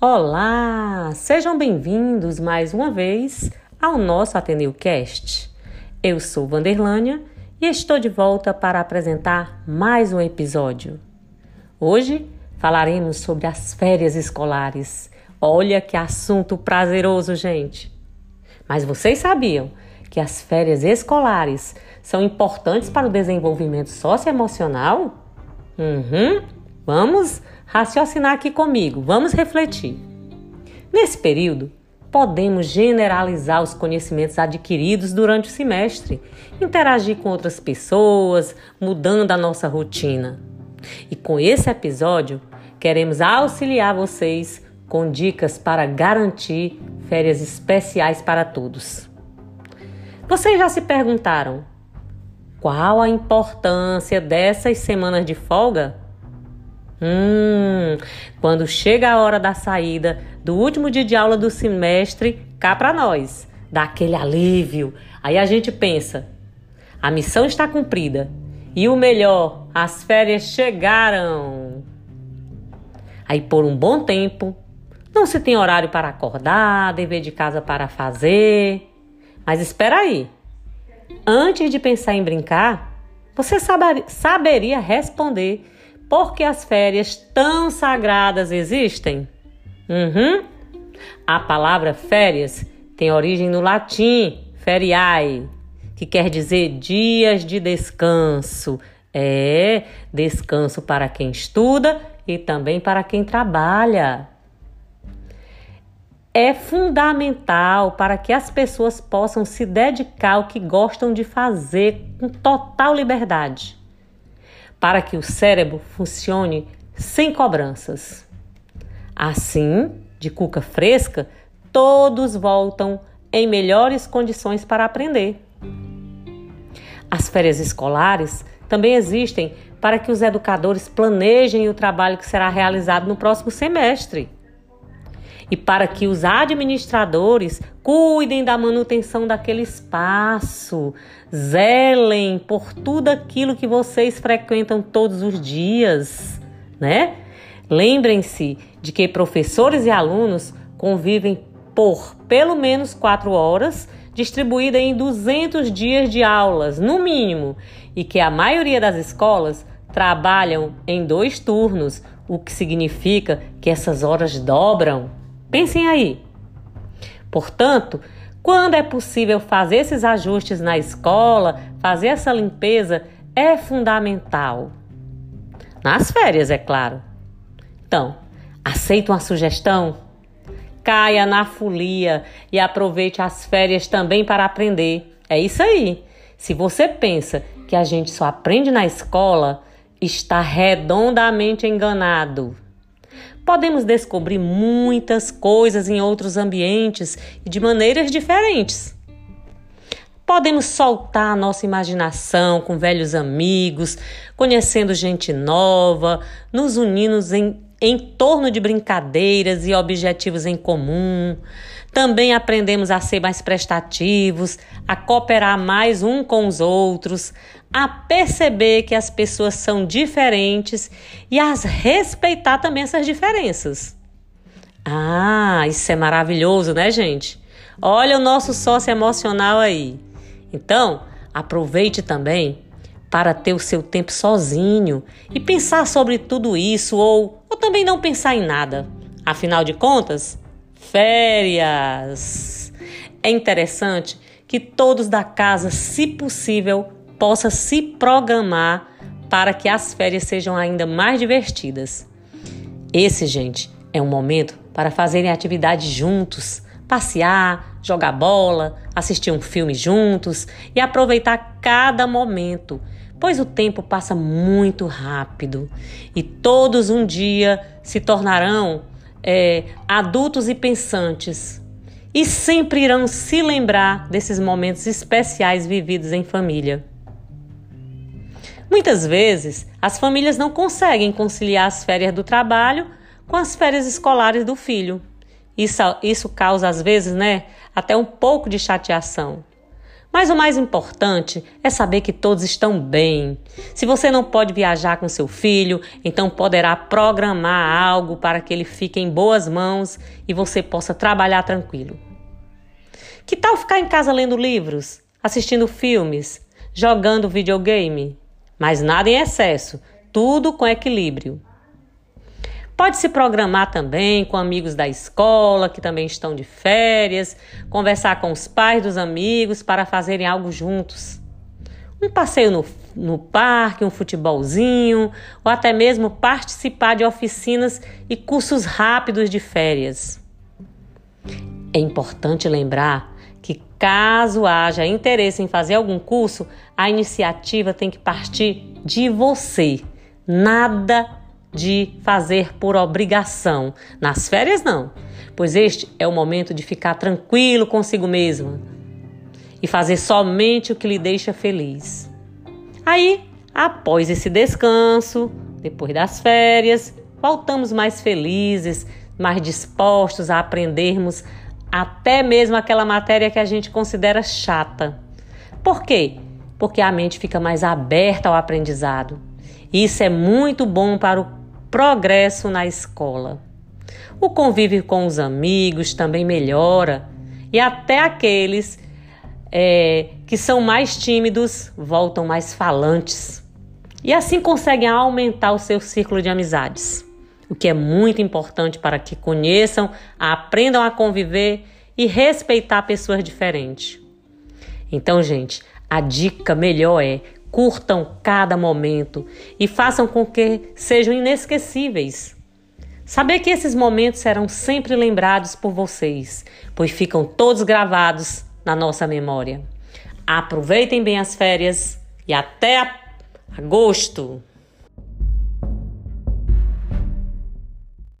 Olá, sejam bem-vindos mais uma vez ao nosso Ateneu Cast. Eu sou Vanderlânia e estou de volta para apresentar mais um episódio. Hoje falaremos sobre as férias escolares. Olha que assunto prazeroso, gente! Mas vocês sabiam que as férias escolares são importantes para o desenvolvimento socioemocional? Uhum. Vamos raciocinar aqui comigo, vamos refletir. Nesse período, podemos generalizar os conhecimentos adquiridos durante o semestre, interagir com outras pessoas, mudando a nossa rotina. E com esse episódio, queremos auxiliar vocês com dicas para garantir férias especiais para todos. Vocês já se perguntaram qual a importância dessas semanas de folga? Hum, quando chega a hora da saída do último dia de aula do semestre, cá para nós, dá aquele alívio. Aí a gente pensa: a missão está cumprida e o melhor, as férias chegaram. Aí por um bom tempo, não se tem horário para acordar, dever de casa para fazer. Mas espera aí. Antes de pensar em brincar, você saberia responder por que as férias tão sagradas existem? Uhum. A palavra férias tem origem no latim feriae, que quer dizer dias de descanso. É descanso para quem estuda e também para quem trabalha. É fundamental para que as pessoas possam se dedicar ao que gostam de fazer com total liberdade para que o cérebro funcione sem cobranças. Assim, de cuca fresca, todos voltam em melhores condições para aprender. As férias escolares também existem para que os educadores planejem o trabalho que será realizado no próximo semestre e para que os administradores cuidem da manutenção daquele espaço, zelem por tudo aquilo que vocês frequentam todos os dias, né? Lembrem-se de que professores e alunos convivem por pelo menos quatro horas, distribuída em 200 dias de aulas, no mínimo, e que a maioria das escolas trabalham em dois turnos, o que significa que essas horas dobram. Pensem aí. Portanto, quando é possível fazer esses ajustes na escola, fazer essa limpeza é fundamental. Nas férias, é claro. Então, aceita uma sugestão? Caia na folia e aproveite as férias também para aprender. É isso aí. Se você pensa que a gente só aprende na escola, está redondamente enganado podemos descobrir muitas coisas em outros ambientes e de maneiras diferentes. Podemos soltar a nossa imaginação com velhos amigos, conhecendo gente nova, nos unindo em, em torno de brincadeiras e objetivos em comum. Também aprendemos a ser mais prestativos, a cooperar mais um com os outros, a perceber que as pessoas são diferentes e a respeitar também essas diferenças. Ah, isso é maravilhoso, né, gente? Olha o nosso sócio emocional aí. Então, aproveite também para ter o seu tempo sozinho e pensar sobre tudo isso ou, ou também não pensar em nada. Afinal de contas, férias. É interessante que todos da casa, se possível, possa se programar para que as férias sejam ainda mais divertidas. Esse, gente, é um momento para fazerem atividades juntos, passear, jogar bola, assistir um filme juntos e aproveitar cada momento, pois o tempo passa muito rápido e todos um dia se tornarão é, adultos e pensantes e sempre irão se lembrar desses momentos especiais vividos em família. Muitas vezes, as famílias não conseguem conciliar as férias do trabalho com as férias escolares do filho. Isso, isso causa, às vezes, né, até um pouco de chateação. Mas o mais importante é saber que todos estão bem. Se você não pode viajar com seu filho, então poderá programar algo para que ele fique em boas mãos e você possa trabalhar tranquilo. Que tal ficar em casa lendo livros, assistindo filmes, jogando videogame? Mas nada em excesso, tudo com equilíbrio. Pode se programar também com amigos da escola que também estão de férias, conversar com os pais dos amigos para fazerem algo juntos. Um passeio no, no parque, um futebolzinho, ou até mesmo participar de oficinas e cursos rápidos de férias. É importante lembrar que, caso haja interesse em fazer algum curso, a iniciativa tem que partir de você. Nada de fazer por obrigação. Nas férias, não, pois este é o momento de ficar tranquilo consigo mesma e fazer somente o que lhe deixa feliz. Aí, após esse descanso, depois das férias, voltamos mais felizes, mais dispostos a aprendermos até mesmo aquela matéria que a gente considera chata. Por quê? Porque a mente fica mais aberta ao aprendizado. Isso é muito bom para o progresso na escola. O convívio com os amigos também melhora e até aqueles é, que são mais tímidos voltam mais falantes e assim conseguem aumentar o seu círculo de amizades, o que é muito importante para que conheçam, aprendam a conviver e respeitar pessoas diferentes. Então, gente, a dica melhor é Curtam cada momento e façam com que sejam inesquecíveis. Saber que esses momentos serão sempre lembrados por vocês, pois ficam todos gravados na nossa memória. Aproveitem bem as férias e até agosto!